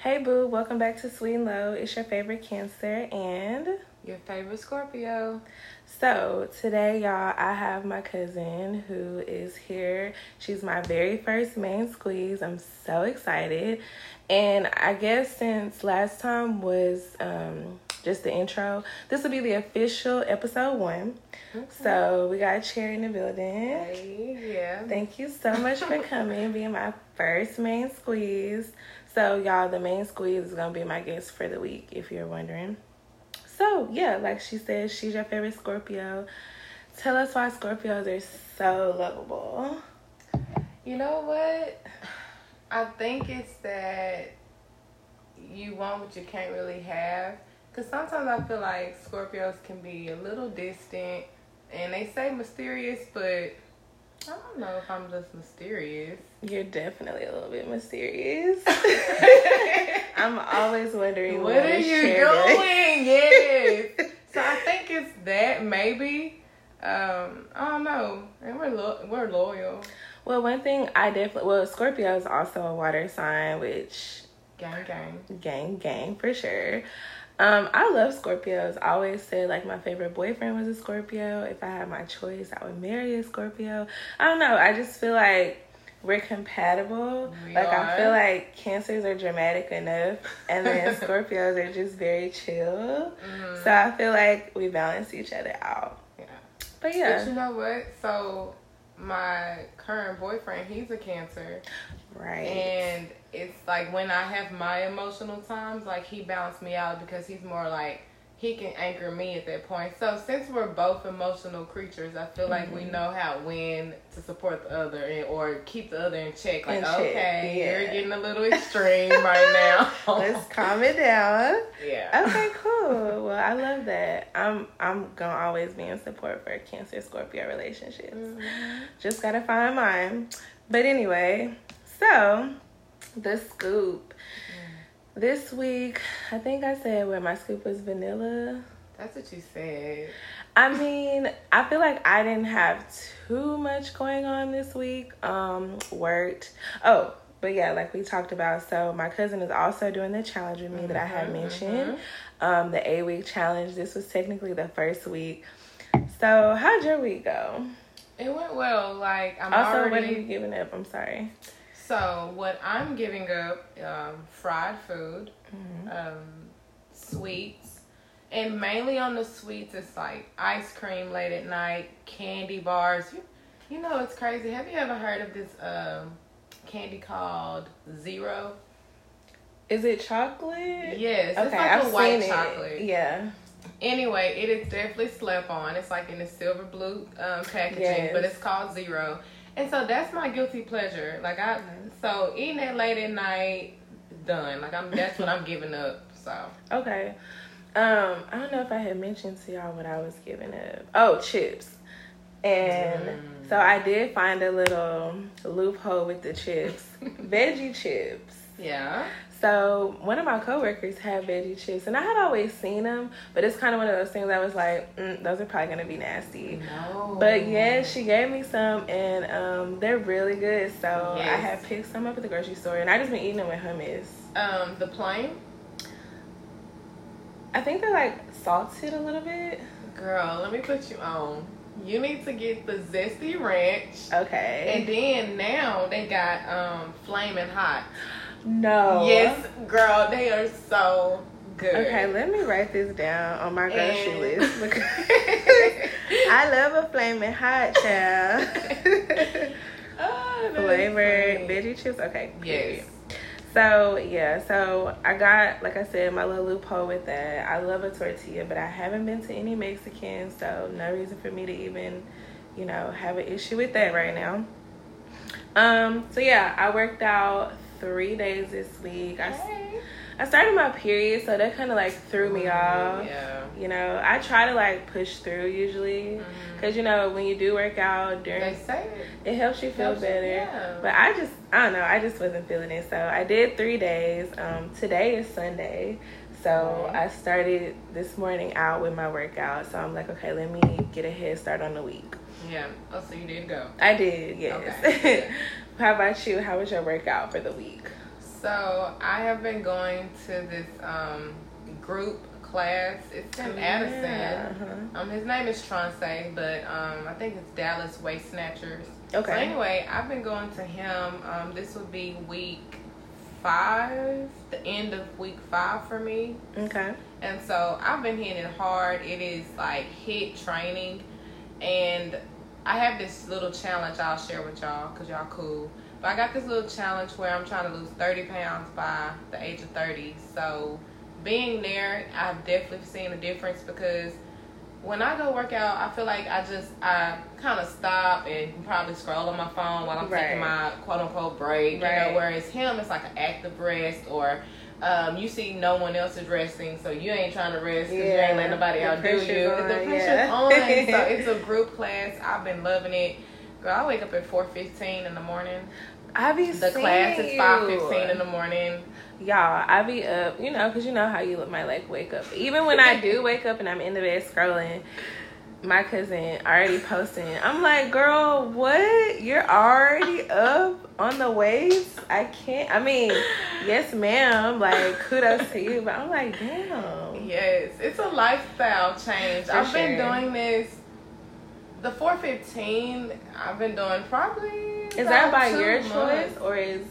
Hey boo, welcome back to Sweet and Low. It's your favorite Cancer and Your favorite Scorpio. so today y'all I have my cousin who is here. She's my very first main squeeze. I'm so excited. And I guess since last time was um just the intro, this will be the official episode one. So we got a Cherry in the building. Hey, yeah. Thank you so much for coming, being my first main squeeze. So, y'all, the main squeeze is gonna be my guest for the week, if you're wondering. So, yeah, like she said, she's your favorite Scorpio. Tell us why Scorpios are so lovable. You know what? I think it's that you want what you can't really have. Because sometimes I feel like Scorpios can be a little distant. And they say mysterious, but I don't know if I'm just mysterious. You're definitely a little bit mysterious. I'm always wondering what what are you doing? yes. So I think it's that maybe. Um, I don't know. And we're lo- we're loyal. Well, one thing I definitely well, Scorpio is also a water sign, which Gang gang. gang gang for sure. Um, I love Scorpios. I always said like my favorite boyfriend was a Scorpio. If I had my choice, I would marry a Scorpio. I don't know. I just feel like we're compatible. We like I feel like cancers are dramatic enough and then Scorpios are just very chill. Mhm. So I feel like we balance each other out. Yeah. But yeah. But you know what? So my current boyfriend, he's a cancer. Right. And it's like when I have my emotional times, like he balanced me out because he's more like he can anchor me at that point. So since we're both emotional creatures, I feel like Mm-hmm. we know how when to support the other and, or keep the other in check. Like In check, okay, yeah. you're getting a little extreme right now. Let's calm it down. yeah. Okay, cool. Well, I love that. I'm I'm gonna always be in support for Cancer Scorpio relationships. Mhm. Just gotta find mine. But anyway, so the scoop. This week, I think I said where my scoop was vanilla. That's what you said. I mean, I feel like I didn't have too much going on this week. Um, worked. Oh, but yeah, like we talked about. So my cousin is also doing the challenge with me that I had Mhm, mentioned. Um, the eight week challenge. This was technically the first week. So how'd your week go? It went well. Like I'm also, already. what are you giving up? I'm sorry. So what I'm giving up, um, fried food, Mm-hmm. um, sweets, and mainly on the sweets, it's like ice cream late at night, candy bars. You, you know it's crazy. Have you ever heard of this um, candy called Zero? Is it chocolate? Yes, it's like I've a white chocolate. Yeah. Anyway, it is definitely slept on. It's like in the silver blue um, packaging, Yes. but it's called Zero. And so that's my guilty pleasure. Like I, so eating that late at night, done. Like I'm, that's what I'm giving up. So Okay. Um, I don't know if I had mentioned to y'all what I was giving up. Oh, chips. And Mm. so I did find a little loophole with the chips. veggie chips. yeah, So one of my coworkers had veggie chips, and I had always seen them, but it's kind of one of those things I was like, mm, those are probably gonna be nasty. no. But yeah, she gave me some, and um, they're really good. So I Yes. had picked some up at the grocery store, and I just been eating them with hummus. um, the plain I think they're like salted a little bit. girl. Let me put you on. You need to get the zesty ranch. Okay. And then now they got um flaming hot. No. Yes, girl, they are so good. Okay, let me write this down on my grocery And- list because I love a flaming hot child. oh, Flavored veggie chips. Okay. period. Yes. So yeah, so I got like I said my little loophole with that. I love a tortilla, but I haven't been to any Mexican, so no reason for me to even, you know, have an issue with that right now. Um. So yeah, I worked out three days this week. I Hey. I started my period, so that kind of like threw me off. Yeah. You know, I try to like push through usually, Mhm. cause you know when you do work out They during say it. it helps you feel Helps you, better. yeah. But I just, I don't know, I just wasn't feeling it. So I did three days. Um, today is Sunday. So Right. I started this morning out with my workout. So I'm like, okay, let me get a head start on the week. Yeah. Oh, so you did go. I did, yes. Okay. How about you? How was your workout for the week? So I have been going to this um, group class. It's in Addison. Yeah, uh-huh. Um, his name is Tronce, but um, I think it's Dallas Waist Snatchers. Okay. So anyway, I've been going to him. Um, this would be week five, the end of week five for me. Okay. And so I've been hitting it hard. It is like HIIT training, and I have this little challenge I'll share with y'all because y'all cool. But I got this little challenge where I'm trying to lose 30 pounds by the age of 30. So being there, I've definitely seen a difference because when I go work out, I feel like I just I kind of stop and probably scroll on my phone while I'm taking my quote unquote break. You Right. know, whereas him, it's like an active rest or. Um, you see no one else is resting, so you ain't trying to rest because you ain't letting nobody outdo you. on, the pressure's yeah. on. So it's a group class. I've been loving it. Girl, I wake up at four fifteen in the morning. I be The class is five fifteen in the morning. Y'all, I be up, you know, because you know how you look my like wake up. Even when I do wake up and I'm in the bed scrolling, my cousin already posting. I'm like, girl, what? You're already up on the waves? I can't. I mean, yes, ma'am. Like, kudos to you, but I'm like, damn. Yes, it's a lifestyle change. For I've been doing this. The four fifteen. I've been doing probably. Is that by your months. choice or is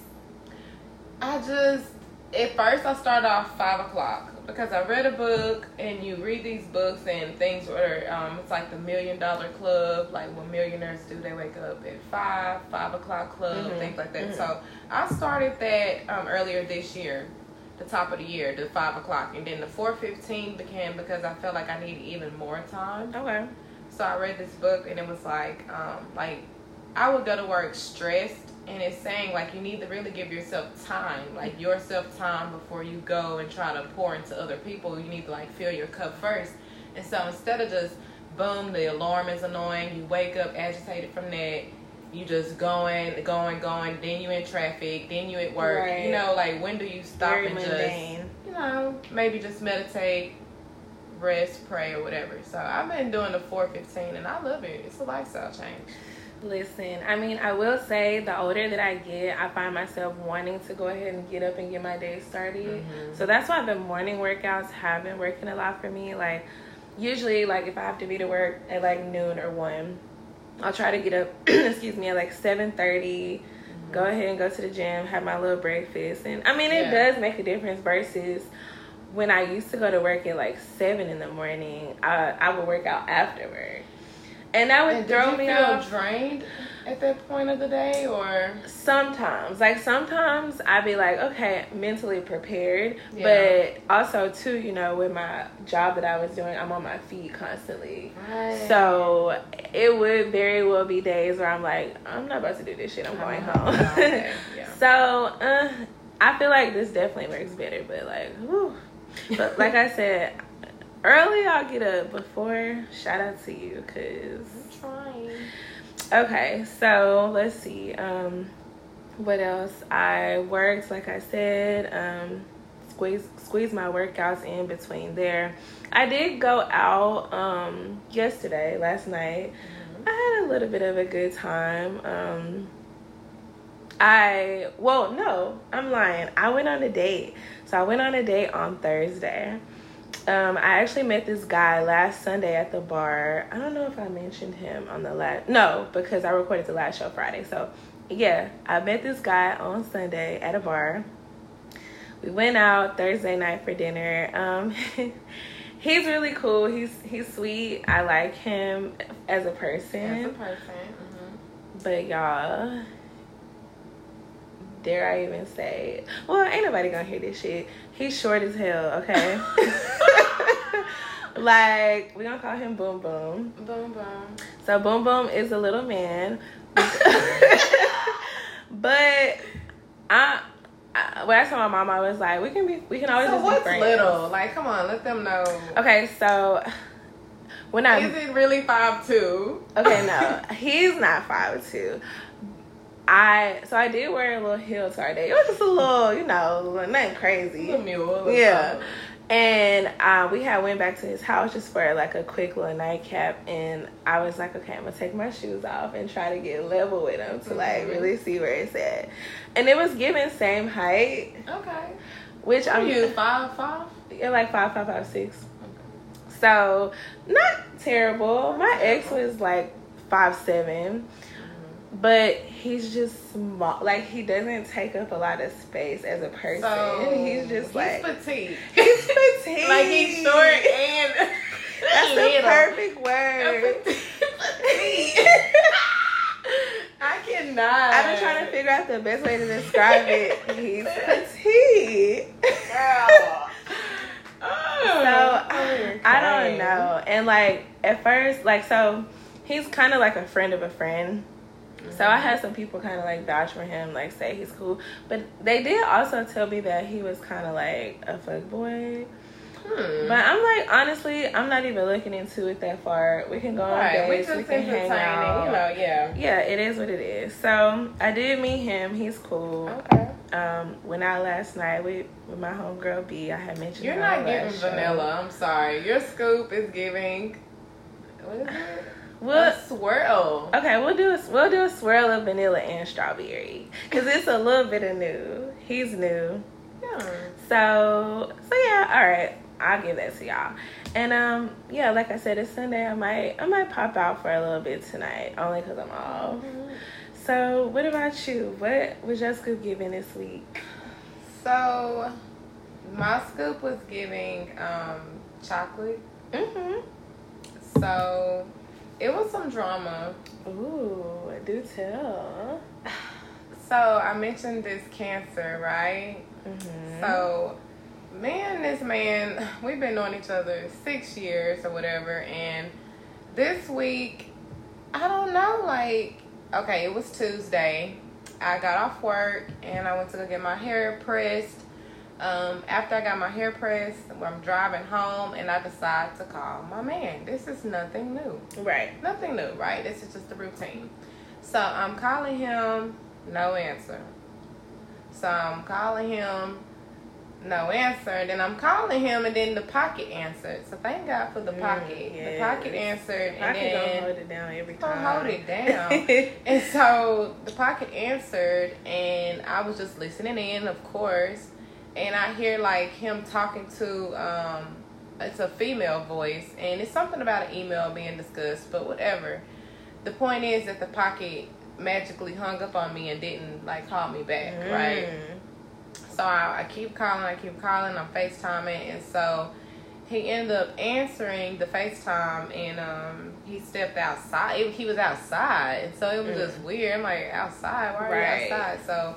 I just at first I started off five o'clock because I read a book and you read these books and things where um, it's like the million dollar club, like what millionaires do. They wake up at five, five o'clock club, Mhm, things like that. mhm. So I started that um, earlier this year, the top of the year, the five o'clock, and then the four fifteen became because I felt like I needed even more time. okay? So I read this book and it was like, um, like I would go to work stressed and it's saying like you need to really give yourself time, like yourself time before you go and try to pour into other people. You need to like fill your cup first. And so instead of just boom, the alarm is annoying, you wake up agitated from that, you just going, going, going, then you in traffic, then you at work. Right. You know, like when do you stop Very and mundane. just you know, maybe just meditate, rest, pray, or whatever. So I've been doing the 415 and I love it. It's a lifestyle change. Listen, I mean, I will say the older that I get, I find myself wanting to go ahead and get up and get my day started. Mhm. So that's why the morning workouts have been working a lot for me. Like, usually, like if I have to be to work at like noon or one, I'll try to get up. excuse me, at like seven thirty. Go ahead and go to the gym, have my little breakfast, and I mean, it Yeah. does make a difference versus when I used to go to work at like seven in the morning. I I would work out afterward. And that would And throw me feel off. drained at that point of the day, or Sometimes, like sometimes I'd be like, okay, mentally prepared, Yeah. but also too, you know, with my job that I was doing, I'm on my feet constantly. right. So it would very well be days where I'm like, I'm not about to do this shit. I'm going home. Okay, yeah. so uh, I feel like this definitely works better, but like, whew. but like I said, early I'll get up before. Shout out to you, cause I'm trying. Okay, so let's see. Um, what else? I worked, like I said, um, squeeze squeeze my workouts in between there. I did go out um, yesterday, last night. I had a little bit of a good time. Um, I well, no, I'm lying. I went on a date. So I went on a date on Thursday. Um, I actually met this guy last Sunday at the bar. I don't know if I mentioned him on the last. No, because I recorded the last show Friday. So, yeah, I met this guy on Sunday at a bar. We went out Thursday night for dinner. Um, he's really cool. He's he's sweet. I like him as a person. As a person. mhm. But y'all, dare I even say? Well, ain't nobody gonna hear this shit. He's short as hell. Okay. like we're gonna call him Boom Boom. Boom, boom. So Boom Boom is a little man. but I, I when I told my mom, I was like, we can be, we can always So just what's be friends. little? Like, come on, let them know. Okay, so when I Is it really five two? Okay, no, he's not five two. I so I did wear a little heel to our day. It was just a little, you know, nothing crazy. Little mule. Yeah. And uh, we had went back to his house just for like a quick little nightcap, and I was like, okay, I'm gonna take my shoes off and try to get level with him to like Mhm. really see where it's at. And it was given same height, Okay. which I'm you five five? yeah, like five five five six. Okay. So not terrible. My ex was like five seven, but he's just small. Like he doesn't take up a lot of space as a person. So he's just like he's petite. he's petite. like he's short and That's the perfect word. Petite. I cannot. I've been trying to figure out the best way to describe it. He's petite. Girl. So Oh, I don't know. And like at first, like so, he's kind of like a friend of a friend. So I had some people kind of like vouch for him, like say he's cool. But they did also tell me that he was kind of like a fuck boy. Hmm. But I'm like, honestly, I'm not even looking into it that far. We can go on right, we dates, just we can hang out. you know, yeah. Yeah, it is what it is. So I did meet him. He's cool. Okay. Um, went out last night with, with my homegirl B. I had mentioned You're not giving last show. vanilla. I'm sorry. Your scoop is giving. What is it? We'll, a swirl. okay, we'll do a we'll do a swirl of vanilla and strawberry because it's a little bit of new. He's new, Yeah. so so yeah. All right, I'll give that to y'all. And um, yeah, like I said, it's Sunday. I might I might pop out for a little bit tonight, only because I'm off. So what about you? What was your scoop giving this week? So, my scoop was giving um, chocolate. Mm-hmm. So, it was some drama. Ooh, do tell. So, I mentioned this cancer, right? Mm-hmm. So, me and this man, we've been knowing each other six years or whatever. And this week, I don't know, like, okay, it was Tuesday. I got off work and I went to go get my hair pressed. Um, after I got my hair pressed, I'm driving home and I decide to call my man. This is nothing new. right. Nothing new, right? This is just the routine. So I'm calling him, no answer. So I'm calling him, no answer. And then I'm calling him, and then the pocket answered. So thank God for the Mm, pocket. yes. The pocket answered, I and can go then hold it down every time. hold it down. and so the pocket answered, and I was just listening in, of course. And I hear like him talking to um, it's a female voice, and it's something about an email being discussed, but whatever. The point is that the pocket magically hung up on me and didn't like call me back, right? Mm. So I, I keep calling, I keep calling, I'm FaceTiming, and so he ended up answering the FaceTime, and um, he stepped outside. It- he was outside, and so it was Mm. just weird. I'm like, outside? Why are Right. you outside? So,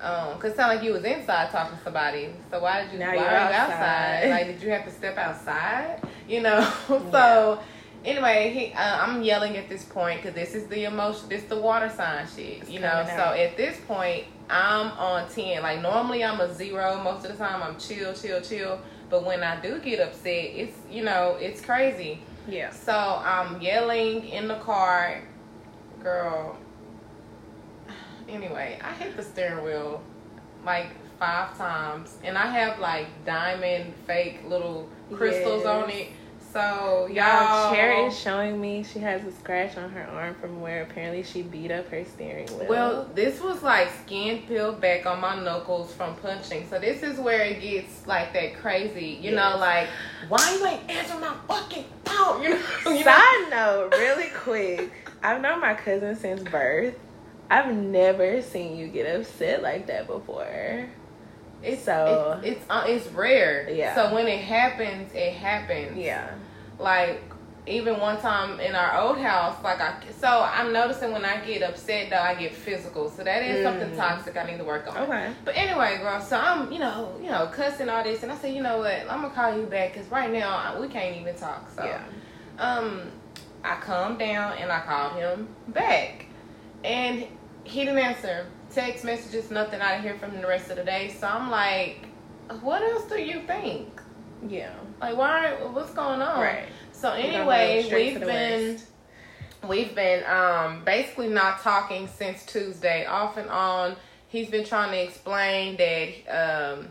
um, cause it sounded like you was inside talking to somebody. So why did you? Now why you're are you outside. outside? Like, did you have to step outside? You know. so. Anyway, he, uh, I'm yelling at this point because this is the emotion, this the water sign shit, It's you know. coming So at this point, I'm on ten. Like normally, I'm a zero most of the time. I'm chill, chill, chill. But when I do get upset, it's you know, it's crazy. Yeah. So I'm yelling in the car, girl. Anyway, I hit the steering wheel like five times, and I have like diamond fake little crystals Yes. on it. So Y'all, y'all, is showing me she has a scratch on her arm from where apparently she beat up her steering wheel. Well, this was like skin peeled back on my knuckles from punching. So this is where it gets like that crazy. You know, like why you ain't answering my fucking phone? You know. You know? Side note, really quick. I've known my cousin since birth. I've never seen you get upset like that before. It's So- it's it's, uh, it's rare. Yeah. So when it happens, it happens. Yeah. Like even one time in our old house, like I so I'm noticing when I get upset though I get physical. So that is something Mm. toxic I need to work on. Okay. But anyway, girl, so I'm, you know, you know, cussing all this, and I said, you know what, I'm gonna call you back because right now I- we can't even talk. So, Yeah. um, I calmed down and I called him back, and he didn't answer. Text messages, nothing. I didn't hear from him the rest of the day. So I'm like, what else do you think? Yeah. Like, why? What's going on? Right. So We're gonna go anyway, we've been worst. we've been um basically not talking since Tuesday, off and on. He's been trying to explain that um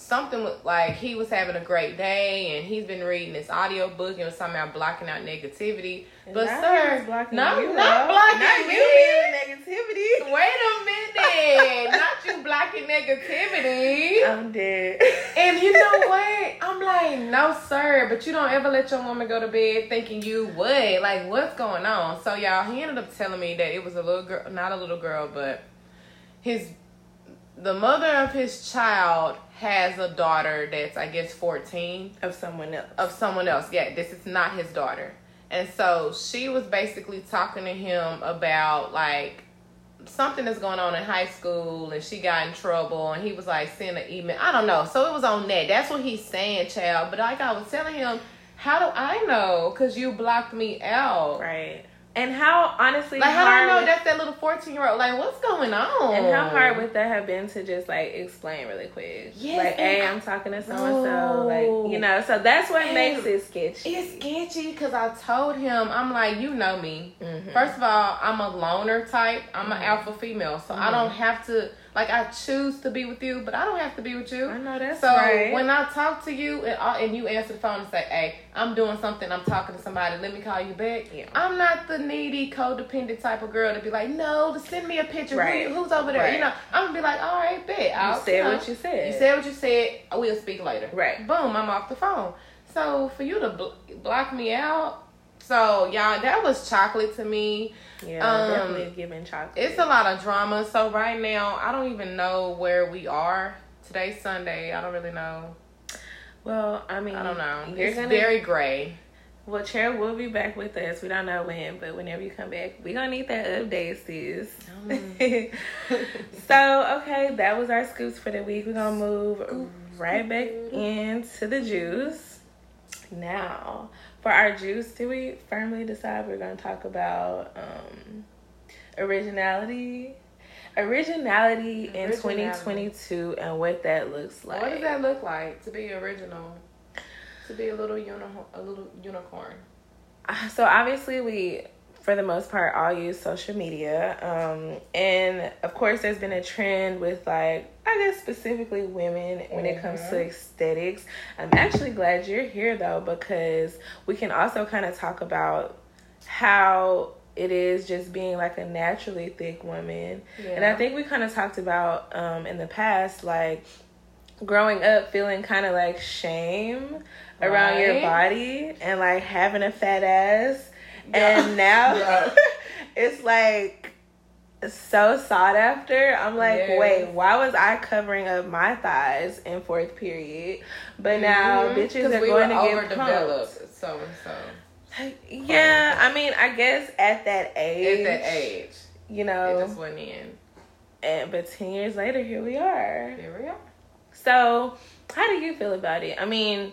something like he was having a great day and he's been reading this audio book and was talking about blocking out negativity. but sir, blocking not, you, not though. blocking Not you negativity. Wait a minute, not you blocking negativity. I'm dead. And you know what? I'm like, no, sir. But you don't ever let your woman go to bed thinking you would. Like, what's going on? So, y'all, he ended up telling me that it was a little girl, not a little girl, but his, the mother of his child has a daughter that's, I guess, 14 of someone else. of someone else. Yeah, this is not his daughter. And so she was basically talking to him about like something that's going on in high school and she got in trouble and he was like sending an email. I don't know. So it was on that. That's what he's saying, child. But like I was telling him, how do I know? Because you blocked me out. Right. And how honestly Like, how do I know would- that's that little 14 year old? Like, what's going on? and how hard would that have been to just like explain really quick? Yes, like, hey, and- I'm talking to so and so. Like, you know, so that's what makes it sketchy. It's sketchy because I told him, I'm like, you know me. Mhm. First of all, I'm a loner type. I'm an Mhm. alpha female, so I Mhm. don't have to like. I choose to be with you, but I don't have to be with you. I know that's So right. when I talk to you and, uh, and you answer the phone and say, "Hey, I'm doing something. I'm talking to somebody. Let me call you back." Yeah. I'm not the needy, codependent type of girl to be like, "No, to send me a picture. Right. you- who's over there?" Right. You know, I'm gonna be like, "All right, bet." I'll, you said know, what you said. you said what you said. We'll speak later. Right. Boom, I'm off the phone. So for you to bl- block me out, so y'all, that was chocolate to me. Yeah, Um, definitely giving chocolate. It's a lot of drama. So right now, I don't even know where we are. Today's Sunday. I don't really know. well, I mean, I don't know. It's gonna very gray. Well, Chair will be back with us. We don't know when, but whenever you come back, we're gonna need that update, sis. so, okay, that was our scoops for the week. We're gonna move right back into the juice. Now, for our juice, do we firmly decide we're gonna talk about um, originality? Originality in 2022 and what that looks like. What does that look like to be original? To be a little uni- a little unicorn. so obviously we for the most part all use social media um and of course there's been a trend with like i guess specifically women when it comes to Mhm. aesthetics i'm actually glad you're here though because we can also kind of talk about how it is just being like a naturally thick woman and I think we kind of talked about um, in the past, like growing up feeling kind of like shame around your body and like having a fat ass. And now Yeah. it's like so sought after. I'm like, Yes. wait, why was I covering up my thighs in fourth period? But now Mhm. bitches are we going to get pumped. So and so Yeah, I mean, I guess at that age, at that age, you know, it just went in. and but ten years later, here we are. Here we are. So, how do you feel about it? I mean,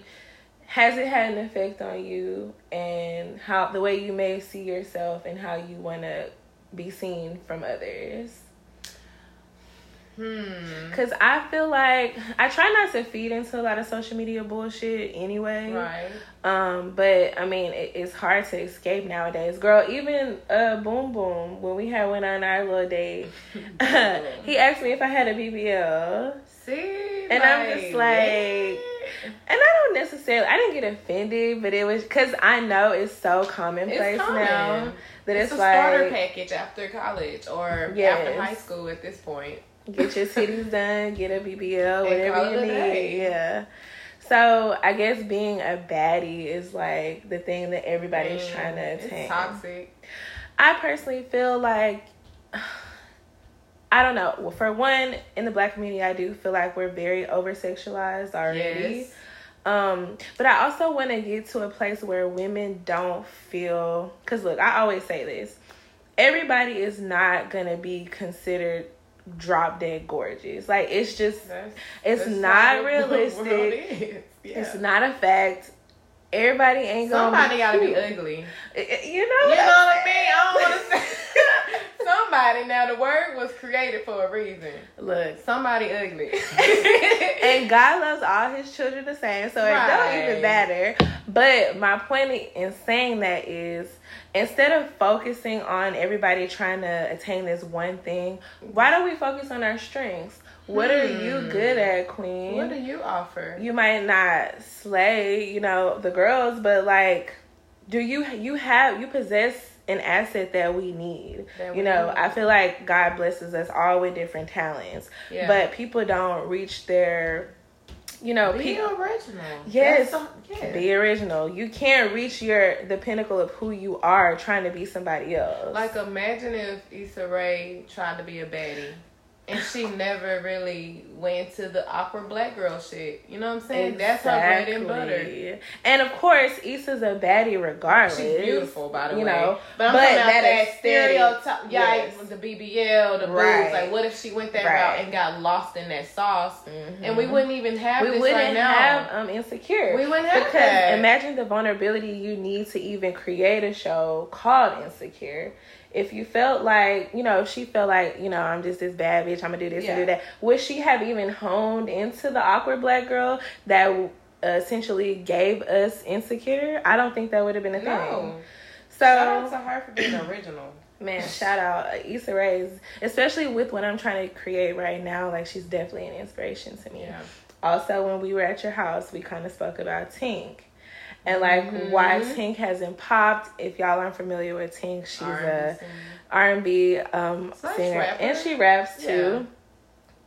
has it had an effect on you and how the way you may see yourself and how you want to be seen from others? Hmm. Cuz I feel like I try not to feed into a lot of social media bullshit anyway. Right. Um, but I mean, it, it's hard to escape nowadays. Girl, even uh Boom Boom when we had went on our little date, he asked me if I had a BBL. See, And I'm just like- And I don't necessarily, I didn't get offended, but it was because I know it's so commonplace it's common. now that it's, it's, a like starter package after college or Yes. after high school at this point. get your titties done, get a BBL, whatever you need. day. Yeah. So I guess being a baddie is like the thing that everybody's Mm, trying to attain. It's toxic. I personally feel like I don't know. Well, for one, in the black community, I do feel like we're very over sexualized already. Yes. Um, but I also want to get to a place where women don't feel. Cause look, I always say this: everybody is not gonna be considered drop dead gorgeous. Like it's just, That's, it's that's not how the world realistic. is. Yeah. It's not a fact. Everybody ain't gonna. Somebody gotta be ugly. You know. You know. what I mean? I don't want to say somebody. Now the word was created for a reason. Look, Somebody ugly. and God loves all his children the same, so it don't even matter. But my point in saying that is instead of focusing on everybody trying to attain this one thing, why don't we focus on our strengths? What are you Hmm. good at, Queen? What do you offer? you might not slay, you know, the girls, but like, do you you have you possess an asset that we need? That you we know, need. I feel like God blesses us all with different talents, Yeah. but people don't reach their, you know, Be people. original. Yes. Some- yeah. Be original. You can't reach your the pinnacle of who you are trying to be somebody else. Like imagine if Issa Rae tried to be a baddie. And she never really went to the awkward black girl shit. You know what I'm saying? That's her bread and butter. And of course, Issa's a baddie regardless. She's beautiful, by the you way. know, but I'm but talking about that that, stereotype. Yeah, yes. the BBL, the Right. boobs. Like, what if she went that Right. route and got lost in that sauce, Mhm. and we wouldn't even have we this wouldn't right now? have um insecure. We wouldn't have because that. imagine the vulnerability you need to even create a show called Insecure. If you felt like, you know, if she felt like, you know, I'm just this bad bitch, I'm gonna do this and do that, would she have even honed into the awkward black girl that uh, essentially gave us Insecure? I don't think that would have been a no. thing. So Shout out to her for being original. Man, shout out uh, Issa Rae's, especially with what I'm trying to create right now. Like she's definitely an inspiration to me. Yeah. Also, when we were at your house, we kind of spoke about Tink and like Mhm. why Tink hasn't popped. If y'all aren't familiar with Tink, she's R&B a. R&B um, Slash singer rapper. and she raps too.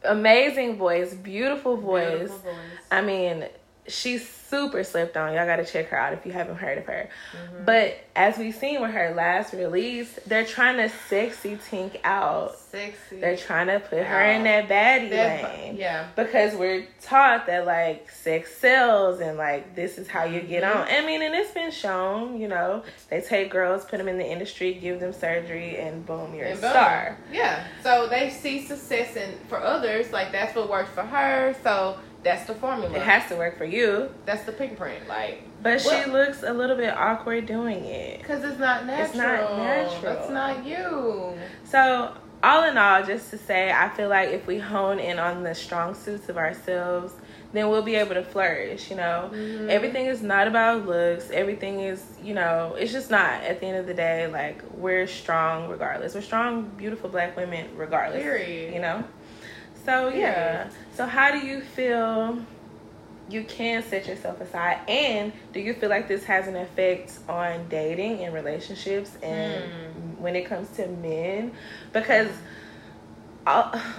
Amazing voice, beautiful voice. Beautiful voice. I mean, she's super slept on. Y'all got to check her out if you haven't heard of her. Mhm. But as we've seen with her last release, they're trying to sexy Tink out. Sexy. They're trying to put her in that baddie That- lane. yeah. Because we're taught that like sex sells and like this is how you get Mm-hmm. on. I mean, and it's been shown, you know, they take girls, put them in the industry, give them surgery, and boom, you're And a boom. star. Yeah. So they see success and for others, like that's what works for her. So that's the formula. It has to work for you. that's the pink print, like But she looks a little bit awkward doing it. because it's not natural. It's not natural. It's not you. So, all in all, just to say, I feel like if we hone in on the strong suits of ourselves, then we'll be able to flourish. You know, Mhm. everything is not about looks. Everything is, you know, it's just not. At the end of the day, like we're strong regardless. We're strong, beautiful black women regardless. Period. You know. So yeah. So how do you feel? You can set yourself aside, and do you feel like this has an effect on dating and relationships, and Hmm. when it comes to men? Because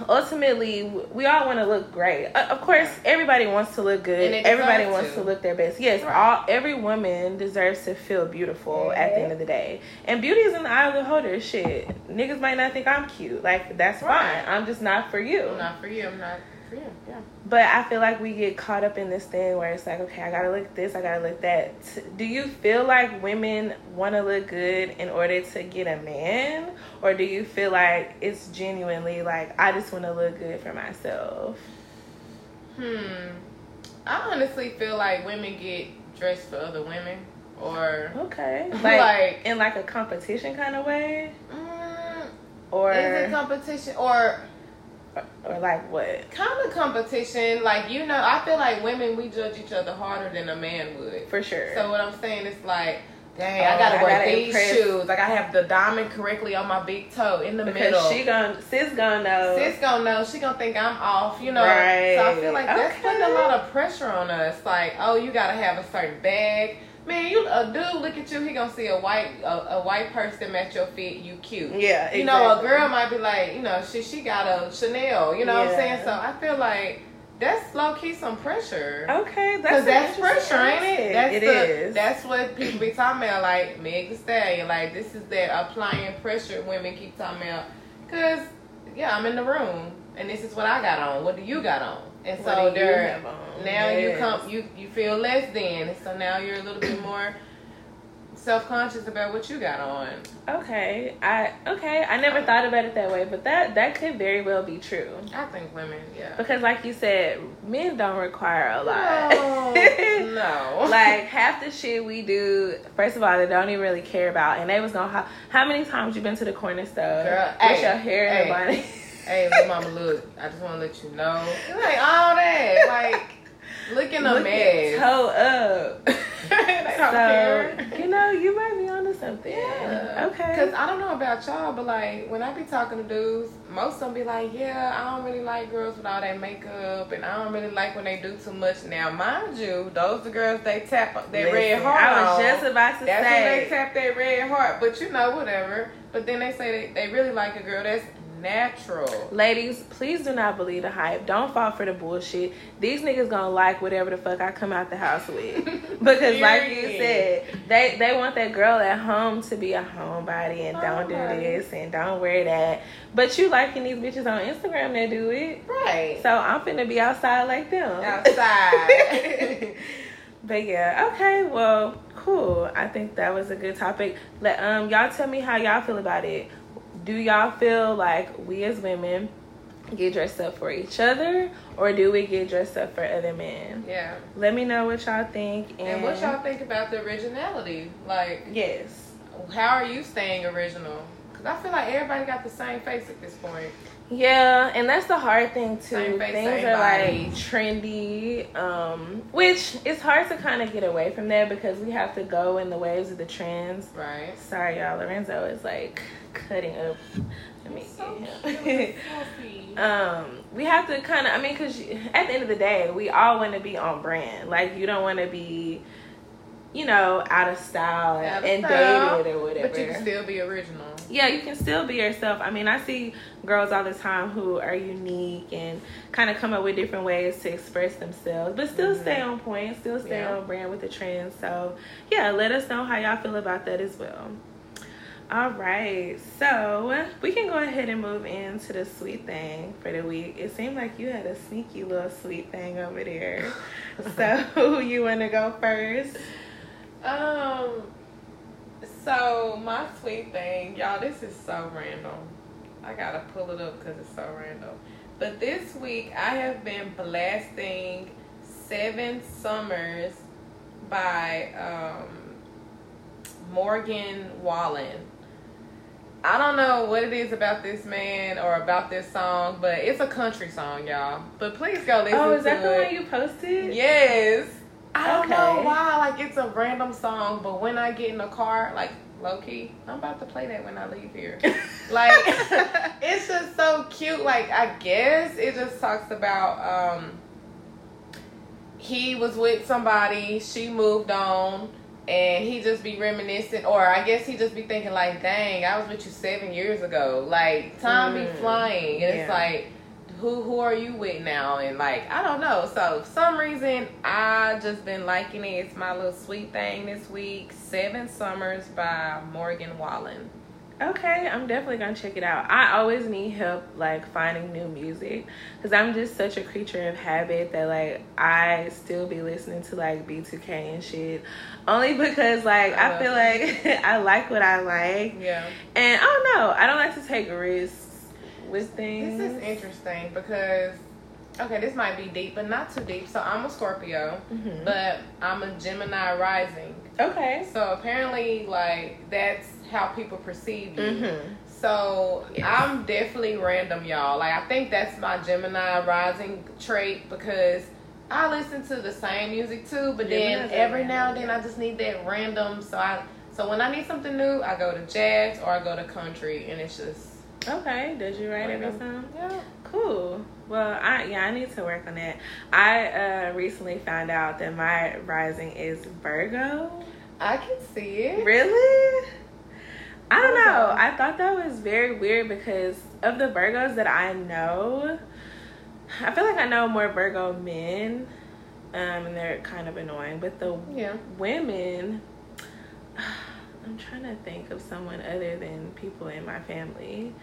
ultimately, we all want to look great. Uh, Of course, everybody wants to look good. Everybody wants to. to look their best. Yes, Right. all every woman deserves to feel beautiful at the end of the day. And beauty is in the eye of the beholder. Shit, niggas might not think I'm cute. Like that's Right. fine. I'm just not for you. I'm not for you. I'm not for you. Yeah. But I feel like we get caught up in this thing where it's like, okay, I gotta look this, I gotta look that. Do you feel like women want to look good in order to get a man, or do you feel like it's genuinely like I just want to look good for myself? Hmm. I honestly feel like women get dressed for other women, or Okay, like, Like- in like a competition kind of way, mm, or is it competition or or like what? kind of competition? Like you know, I feel like women we judge each other harder than a man would. For sure. So what I'm saying is like, dang, Oh, I gotta I wear gotta these impress- shoes. Like I have the diamond correctly on my big toe in the because middle. she gon' sis gonna know. Sis gonna know. She gonna think I'm off. You know. Right. So I feel like that's Okay. putting a lot of pressure on us. Like, oh, you gotta have a certain bag. Man, you a dude look at you. He gonna see a white a, a white that match your fit. You cute. yeah, exactly. You know, a girl might be like, you know, she she got a Chanel. You know what I'm saying? So I feel like that's low key some pressure. Okay, that's that's pressure, ain't it? That's It the, is. That's what people be talking about, like Meg Thee Stallion. Like this is that applying pressure women keep talking about. Cause yeah, I'm in the room and this is what I got on. What do you got on? And What so do you there, have on? now you come, you you feel less than, and so now you're a little bit more self conscious about what you got on. Okay, I okay. I never thought about it that way, but that that could very well be true. I think women, yeah. Because, like you said, men don't require a lot. No, no. like half the shit we do, first of all, they don't even really care about. And they was gonna how, how many times you been to the corner store Girl, with hey, your hair in hey. the bonnet? Hey, little mama, look. I just want to let you know. Like all that, like looking a Look mess. toe up. they don't so care. you know you might be onto something. Yeah. Okay. Okay. Cause I don't know about y'all, but like when I be talking to dudes, most of them be like, "Yeah, I don't really like girls with all that makeup, and I don't really like when they do too much." Now, mind you, those the girls they tap their Listen, red heart. I was on. just about to That's say. when they tap their red heart. But you know, whatever. But then they say they, they really like a girl that's natural. Ladies, please do not believe the hype. Don't fall for the bullshit. These niggas gonna like whatever the fuck I come out the house with. Because like you said, they they want that girl at home to be a homebody and don't do this and don't wear that. But you liking these bitches on Instagram that do it. Right. So I'm finna be outside like them. Outside. But yeah, okay, well, cool. I think that was a good topic. Let um y'all tell me how y'all feel about it. Do y'all feel like we as women get dressed up for each other or do we get dressed up for other men? yeah. Let me know what y'all think and, And what y'all think about the originality? Like, Yes. how are you staying original? Because I feel like everybody got the same face at this point. Yeah, and that's the hard thing too. Same face, Things are body. like trendy, um, which it's hard to kind of get away from that because we have to go in the waves of the trends. Right. Sorry, y'all. Lorenzo is like cutting up. Let me So cute. Um, we have to kind of. I mean, because at the end of the day, we all want to be on brand. Like you don't want to be, you know, out of style and, Out of and style, dated or whatever. But you can still be original. yeah, you can still be yourself. I mean, I see girls all the time who are unique and kind of come up with different ways to express themselves, but still Mhm. stay on point, still stay Yeah. on brand with the trends. So, yeah, let us know how y'all feel about that as well. All right, so we can go ahead and move into the sweet thing for the week. It seemed like you had a sneaky little sweet thing over there. so, you want to go first? Um. So my sweet thing, y'all. This is so random. I gotta pull it up because it's so random. But this week I have been blasting Seven Summers by um, Morgan Wallen. I don't know what it is about this man or about this song, but it's a country song, y'all. But please go listen Oh, is that it. the one you posted? Yes. I don't know why. Like it's a random song, but when I get in the car, like low key, I'm about to play that when I leave here. like it's just so cute. Like I guess it just talks about um he was with somebody, she moved on, and he just be reminiscing, or I guess he just be thinking like, "Dang, I was with you seven years ago." Like time Mm, be flying, and it's like, who who are you with now? And like, I don't know. So for some reason, I just been liking it. It's my little sweet thing this week. Seven Summers by Morgan Wallen. Okay, I'm definitely gonna check it out. I always need help like finding new music because I'm just such a creature of habit that like I still be listening to like B2K and shit only because like I I, feel like I like what I like Yeah. and I don't know I don't like to take risks with This things. is interesting because okay, this might be deep, but not too deep. So I'm a Scorpio, Mhm. but I'm a Gemini rising. okay. So apparently, like that's how people perceive you. Mm-hmm. So Yes. I'm definitely random, y'all. Like I think that's my Gemini rising trait because I listen to the same music too, but then Geminis every now and then I just need that random. So I so when I need something new, I go to jazz or I go to country, and it's just Okay. Did you write every random. song? Yeah. Cool. Well, I yeah, I need to work on that. I uh recently found out that my rising is Virgo. I can see it. Really? I don't know. I thought that was very weird because of the Virgos that I know, I feel like I know more Virgo men, um, and they're kind of annoying. But the Yeah. women, I'm trying to think of someone other than people in my family.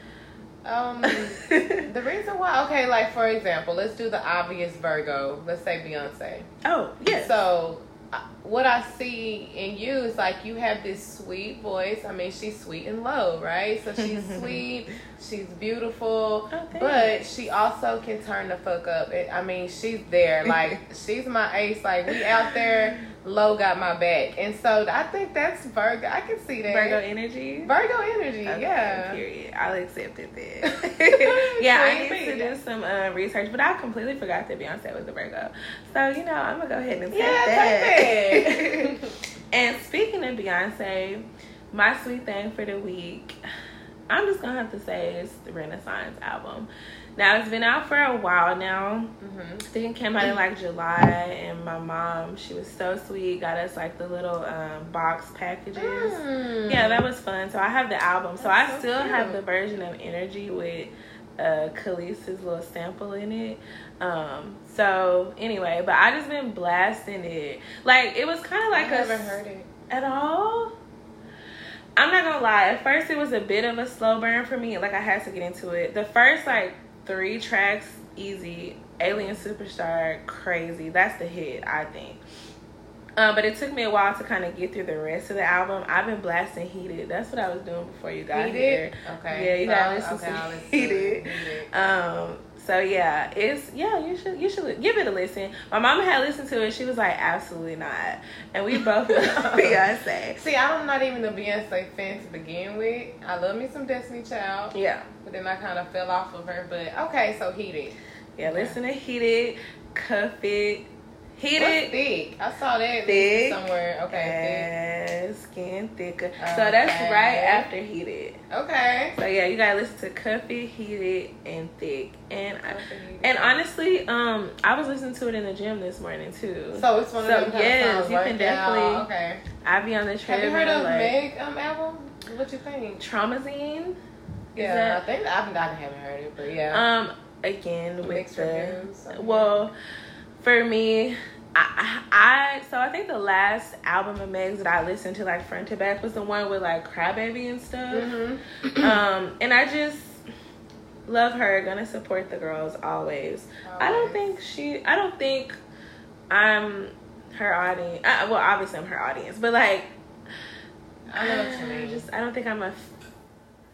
Um, the reason why, okay, like for example, let's do the obvious Virgo. Let's say Beyonce. oh, yeah. So, what I see in you is like you have this sweet voice. I mean, she's sweet and low, right? So she's sweet, she's beautiful, Oh, but she also can turn the fuck up. I mean, she's there. Like she's my ace. Like we out there. Low got my back, and so I think that's Virgo. I can see that Virgo energy. Virgo energy. Okay, yeah. Period. I'll accept it then. yeah, I need to do some uh, research, but I completely forgot that Beyonce was a Virgo. So you know, I'm gonna go ahead and Yeah, that. take that. and speaking of Beyonce, my sweet thing for the week, I'm just gonna have to say it's the Renaissance album. Now it's been out for a while now. Mm-hmm. I think it came out in like July, and my mom, she was so sweet, got us like the little um, box packages. Mm. Yeah, that was fun. So I have the album. So That's I so still have the version of Energy with uh Kelis's little sample in it. Um, so anyway, but I just been blasting it. Like it was kind of like I a haven't heard it. at all. I'm not gonna lie. At first, it was a bit of a slow burn for me. Like I had to get into it. The first like three tracks, easy. Alien Superstar, crazy. That's the hit, I think. Um, but it took me a while to kind of get through the rest of the album. I've been blasting Heated. That's what I was doing before you got Heated? here. Okay. Yeah, you So, gotta listen okay, to Heated. it. Heated. Um, so yeah, it's yeah, you should you should give it a listen. My mama had listened to it. She was like, absolutely not. And we both love Beyonce. See, I'm not even a Beyonce fan to begin with. I love me some Destiny Child, Yeah. but then I kind of fell off of her. But okay, so heated. Yeah, listen to Heated, Cuff It, What's Heated, thick? I saw that Thick. somewhere. Okay, and Skin Thicker. So that's right after Heated. thick. Okay. So yeah, you gotta listen to Cuff It, Heated, and Thick. And I, and honestly, um, I was listening to it in the gym this morning too. So it's one of So, them kind yes, of you can worked out. definitely- Okay. I be on the train. Have you heard of like Meg um, album? What you think? Traumazine. Yeah, that- I think I've I haven't heard it, but yeah. Um, again with Mixed the reviews. okay. well, for me, I, I so I think the last album of Meg's that I listened to like front to back was the one with like Crybaby and stuff. Mhm. Um, and I just love her. Gonna support the girls always. I don't think she. I don't think I'm her audience. Uh, well, obviously I'm her audience, but like I know what you mean. Just I don't think I'm a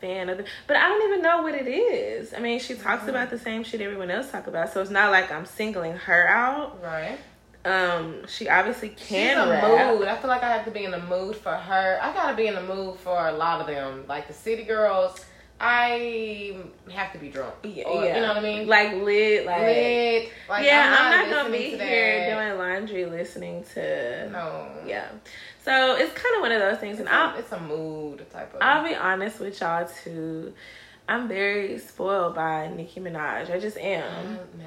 fan of the, but I don't even know what it is. I mean, she talks Mhm. about the same shit everyone else talk about, so it's not like I'm singling her out. right. Um, she obviously She's can a rap. mood. I feel like I have to be in the mood for her. I gotta be in the mood for a lot of them. Like the City Girls, I have to be drunk. Yeah, Or, yeah. You know what I mean? Like lit, like Lit. Like, yeah. I'm not, gonna be here that. doing laundry listening to No. yeah. So it's kind of one of those things, It's and it's a mood type of. I'll be honest with y'all too. I'm very spoiled by Nicki Minaj. I just am. Oh, no,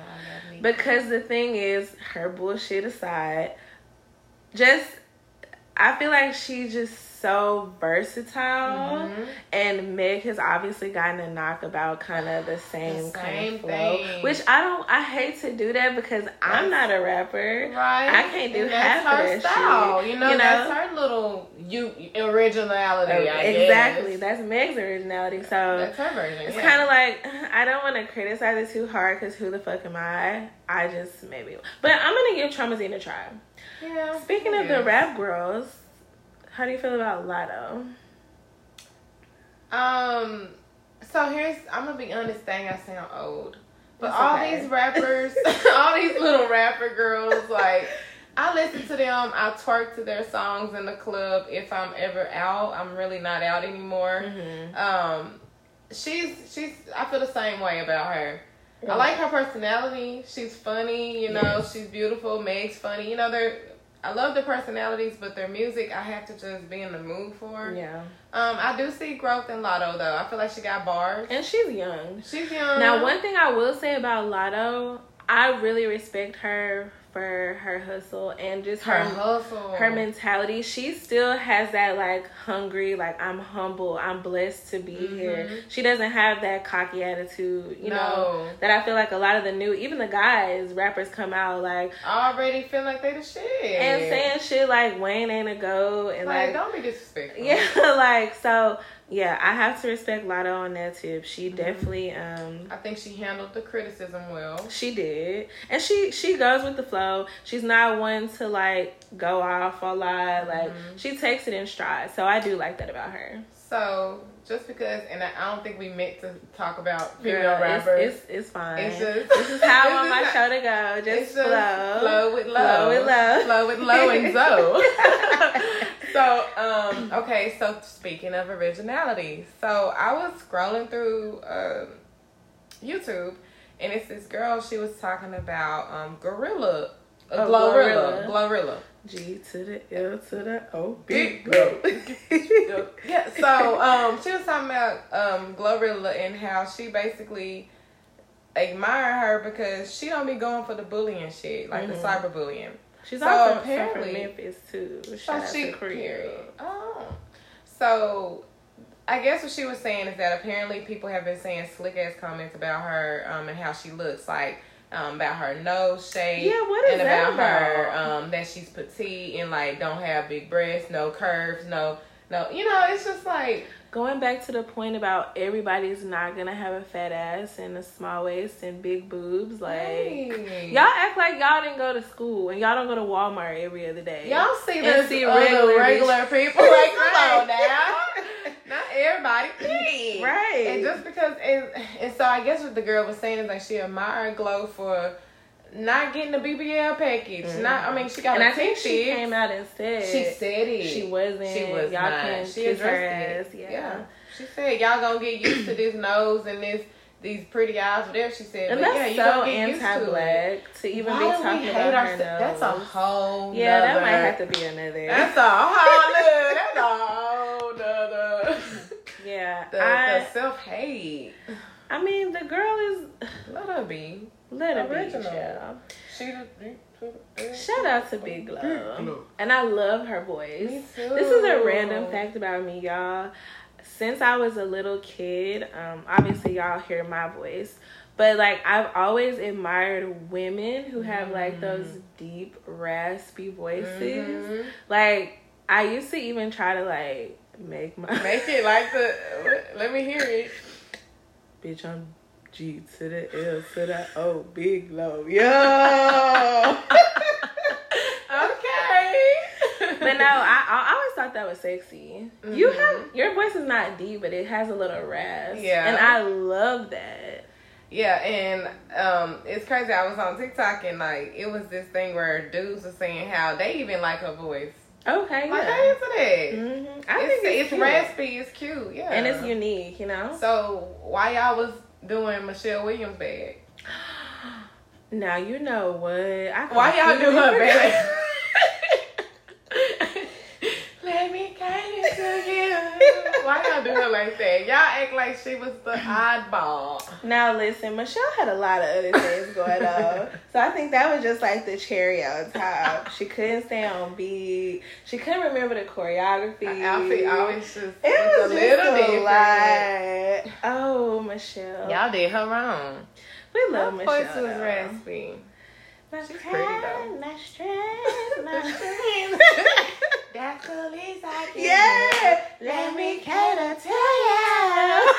love. Because the thing is, her bullshit aside, just I feel like she just so versatile, Mhm. and Meg has obviously gotten a knock about kind of the same, The kind same of flow. thing. Which I don't. I hate to do that because I'm not a rapper. Right. I can't do and that's half of her that style. shit, You know, you that's know? her little you originality. I exactly. Guess. That's Meg's originality. So That's her version. It's yeah. kind of like I don't want to criticize it too hard because who the fuck am I? I just maybe, but I'm gonna give Traumazine a try. Yeah. Speaking of the rap girls, how do you feel about Latto? Um. So here's I'm gonna be honest. Dang, I sound old. But It's all okay. these rappers, all these little rapper girls, like I listen to them. I twerk to their songs in the club if I'm ever out. I'm really not out anymore. Mm-hmm. Um, she's she's. I feel the same way about her. I like her personality. She's funny, you know. Yes. She's beautiful. Meg's funny. You know, they're. I love the personalities, but their music, I have to just be in the mood for. Yeah, Um, I do see growth in Latto though. I feel like she got bars. and she's young. She's young. Now, one thing I will say about Latto, I really respect her for her hustle and just her her hustle, her mentality. She still has that like hungry, like I'm humble, I'm blessed to be here. Mhm. She doesn't have that cocky attitude, you know. That I feel like a lot of the new, even the guys, rappers come out like already feel like they the shit and saying shit like Wayne ain't a go and like, like, don't be disrespectful. yeah, like so yeah. I have to respect Latto on that tip. She Mhm. definitely um I think she handled the criticism well. she did, and she she goes with the flow. She's not one to like go off a lot. Like Mhm. she takes it in stride. So I do like that about her. So just because, and I don't think we meant to talk about female Girl, it's, rappers. it's it's fine. It's just- this is how I want my show to go. Just just flow, flow with flow love, with love, flow with low and Zoe. so, um, okay. So speaking of originality, so I was scrolling through um, YouTube, and it's this girl. She was talking about um, Gorilla, uh, Oh, Glorilla, Glorilla. G to the L to the O. Big glow. yeah. So um, she was talking about um Glorilla and how she basically admire her because she don't be going for the bullying shit, like Mhm. the cyberbullying. She's So also apparently- from Memphis too. So Shout out she to Cree. period. Oh. So I guess what she was saying is that apparently people have been saying slick ass comments about her um, and how she looks like um, about her nose shape. Yeah, what is and that about her um, that she's petite and like don't have big breasts, no curves, no no. You know, it's just like Going back to the point about everybody's not gonna have a fat ass and a small waist and big boobs, like hey. y'all act like y'all didn't go to school and y'all don't go to Walmart every other day. Y'all see this see uh, regular regular, people like come on now. Not everybody, please. Right. And just because, and, and so I guess what the girl was saying is like she admired Glow for not getting the BBL package. Mm. Not, I mean, she got and a I think she came out and said She said it. she wasn't. She was y'all not. can she addressed it. Yeah. She said y'all gonna get used to this nose and this these pretty eyes. Whatever she said. And but that's yeah, you so used to anti-black to, even Why be talking about her nose. That's a whole. yeah, that might have to be another. That's a whole nother. That's a whole nother. yeah, The, the self hate. I mean, the girl is Let her be. Let her be. Original. child. She the, Shout out to Big Love. And I love her voice. Me too. This is a random fact about me, y'all. Since I was a little kid, um, obviously y'all hear my voice, but like I've always admired women who have like those deep, raspy voices. Mhm. Like I used to even try to like make my Make it like the. Let me hear it. bitch. I'm G to the L to the O, big low, yo. Okay. But no, I, I always thought that was sexy. You Mhm. have your voice is not deep, but it has a little rasp. Yeah. and I love that. Yeah, and um, it's crazy. I was on TikTok and like it was this thing where dudes were saying how they even like her voice. Okay, Like yeah. they into that. hmm I it's, think it's, it's cute. raspy. It's cute. Yeah, and it's unique. You know. So why y'all was doing Michelle Williams bag? Now you know what. I Why y'all do her forgot. bag? Let me kind of to you. Why y'all do her like that? Y'all act like she was the oddball. Now listen, Michelle had a lot of other things going on, so I think that was just like the cherry on top. She couldn't stay on beat. She couldn't remember the choreography. Her outfit always just It was was a little different. lot. Oh, Michelle. Y'all did her wrong. we Her love voice Michelle. was though. raspy. My She's pretty, though. My strength, my strength. That's the least I can yeah, do. let me cater to you.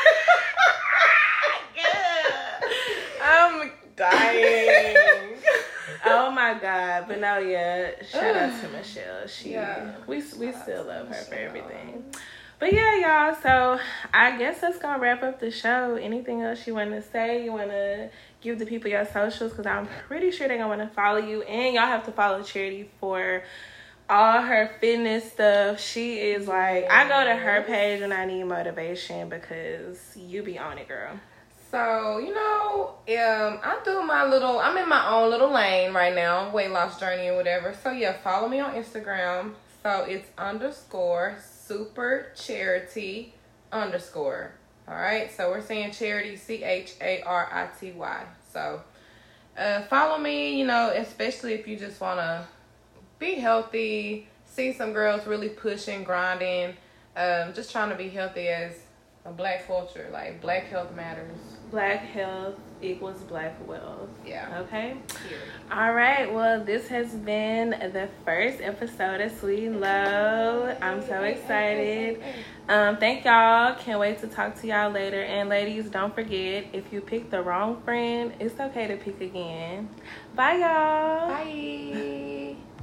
I'm dying. oh my god! But no, yeah. Shout out to Michelle. She, Yeah. we we Shout still love her for everything. But yeah, y'all. So I guess that's gonna wrap up the show. Anything else you want to say? You want to give the people your socials? Because I'm pretty sure they're gonna want to follow you, and y'all have to follow Charity for all her fitness stuff. She is like, I go to her page when I need motivation because you be on it, girl. So, you know, um, I do my little, I'm in my own little lane right now, weight loss journey or whatever. So, yeah, follow me on Instagram. So, it's underscore super charity underscore. All right. So, we're saying charity, C H A R I T Y. So, uh, follow me, you know, especially if you just want to be healthy, see some girls really pushing, grinding, um, just trying to be healthy as a black culture. Like, black health matters. Black health equals black wealth. Yeah. Okay. All right. Well, this has been the first episode of Sweet Low. I'm so excited. Um, thank y'all. Can't wait to talk to y'all later. And ladies, don't forget if you pick the wrong friend, it's okay to pick again. Bye, y'all. Bye.